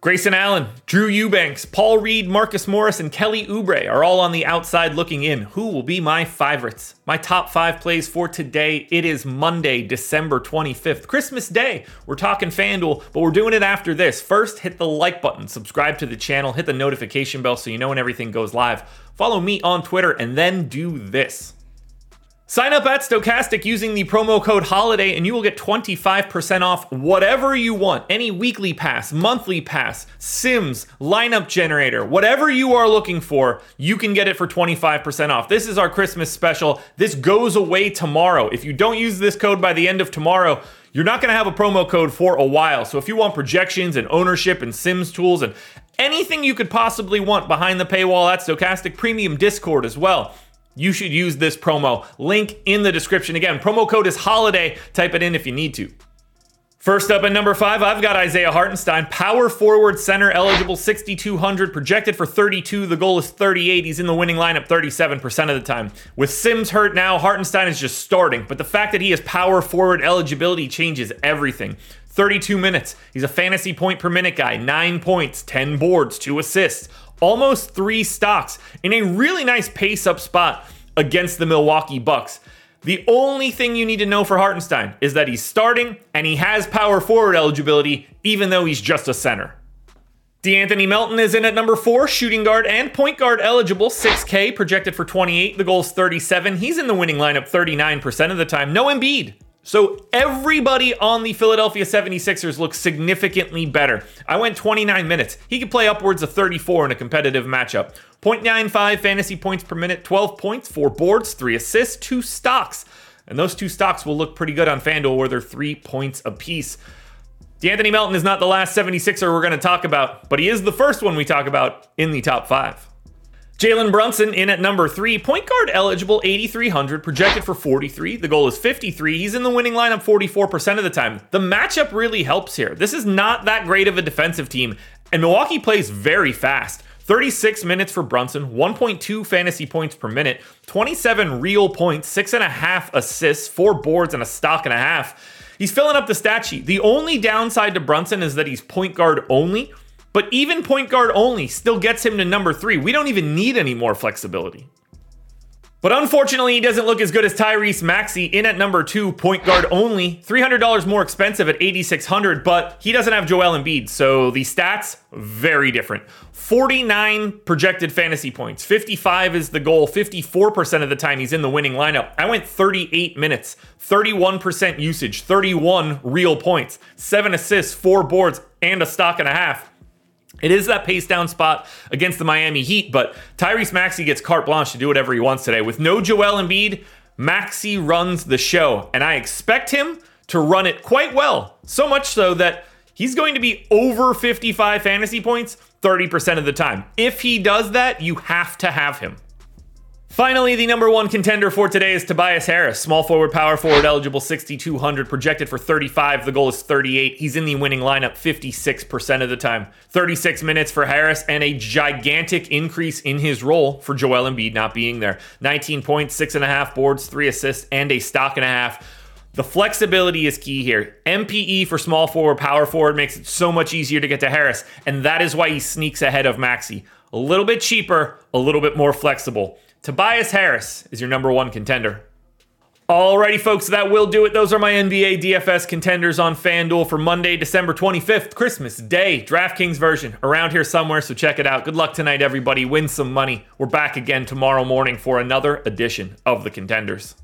Grayson Allen, Drew Eubanks, Paul Reed, Marcus Morris, and Kelly Oubre are all on the outside looking in. Who will be my favorites? My top five plays for today. It is Monday, December 25th, Christmas Day. We're talking FanDuel, but we're doing it after this. First, hit the like button, subscribe to the channel, hit the notification bell so you know when everything goes live. Follow me on Twitter, and then do this. Sign up at Stokastic using the promo code HOLIDAY and you will get 25% off whatever you want. Any weekly pass, monthly pass, Sims, lineup generator, whatever you are looking for, you can get it for 25% off. This is our Christmas special. This goes away tomorrow. If you don't use this code by the end of tomorrow, you're not going to have a promo code for a while. So if you want projections and ownership and Sims tools and anything you could possibly want behind the paywall at Stokastic Premium Discord as well you should use this promo. Link in the description. Again, promo code is HOLIDAY. Type it in if you need to. First up at number five, I've got Isaiah Hartenstein, power forward center, eligible 6,200, projected for 32. The goal is 38. He's in the winning lineup 37% of the time. With Sims hurt now, Hartenstein is just starting, but the fact that he has power forward eligibility changes everything. 32 minutes. He's a fantasy point per minute guy, nine points, 10 boards, two assists almost three stocks in a really nice pace up spot against the Milwaukee Bucks. The only thing you need to know for Hartenstein is that he's starting and he has power forward eligibility, even though he's just a center. De'Anthony Melton is in at number four, shooting guard and point guard eligible, 6K, projected for 28. The goal is 37. He's in the winning lineup 39% of the time. No Embiid. So everybody on the Philadelphia 76ers looks significantly better. I went 29 minutes. He could play upwards of 34 in a competitive matchup. 0.95 fantasy points per minute, 12 points, 4 boards, 3 assists, 2 stocks. And those two stocks will look pretty good on FanDuel where they're 3 points apiece. De'Anthony Melton is not the last 76er we're going to talk about, but he is the first one we talk about in the top 5. Jalen Brunson in at number three, point guard eligible, 8,300, projected for 43. The goal is 53. He's in the winning lineup 44% of the time. The matchup really helps here. This is not that great of a defensive team, and Milwaukee plays very fast. 36 minutes for Brunson, 1.2 fantasy points per minute, 27 real points, six and a half assists, four boards, and a stock and a half. He's filling up the stat sheet. The only downside to Brunson is that he's point guard only. But even point guard only still gets him to number three. We don't even need any more flexibility. But unfortunately, he doesn't look as good as Tyrese Maxey in at number two, point guard only. $300 more expensive at 8600 but he doesn't have Joel Embiid, so the stats, very different. 49 projected fantasy points, 55 is the goal, 54% of the time he's in the winning lineup. I went 38 minutes, 31% usage, 31 real points, 7 assists, 4 boards, and a stock and a half. It is that pace down spot against the Miami Heat, but Tyrese Maxey gets carte blanche to do whatever he wants today. With no Joel Embiid, Maxey runs the show, and I expect him to run it quite well. So much so that he's going to be over 55 fantasy points 30% of the time. If he does that, you have to have him. Finally, the number one contender for today is Tobias Harris. Small forward, power forward, eligible 6,200, projected for 35. The goal is 38. He's in the winning lineup 56% of the time. 36 minutes for Harris and a gigantic increase in his role for Joel Embiid not being there. 19 points, six and a half boards, three assists, and a stock and a half. The flexibility is key here. MPE for small forward, power forward makes it so much easier to get to Harris, and that is why he sneaks ahead of Maxey. A little bit cheaper, a little bit more flexible. Tobias Harris is your number one contender. Alrighty, folks, that will do it. Those are my NBA DFS contenders on FanDuel for Monday, December 25th, Christmas Day, DraftKings version around here somewhere, so check it out. Good luck tonight, everybody. Win some money. We're back again tomorrow morning for another edition of the Contenders.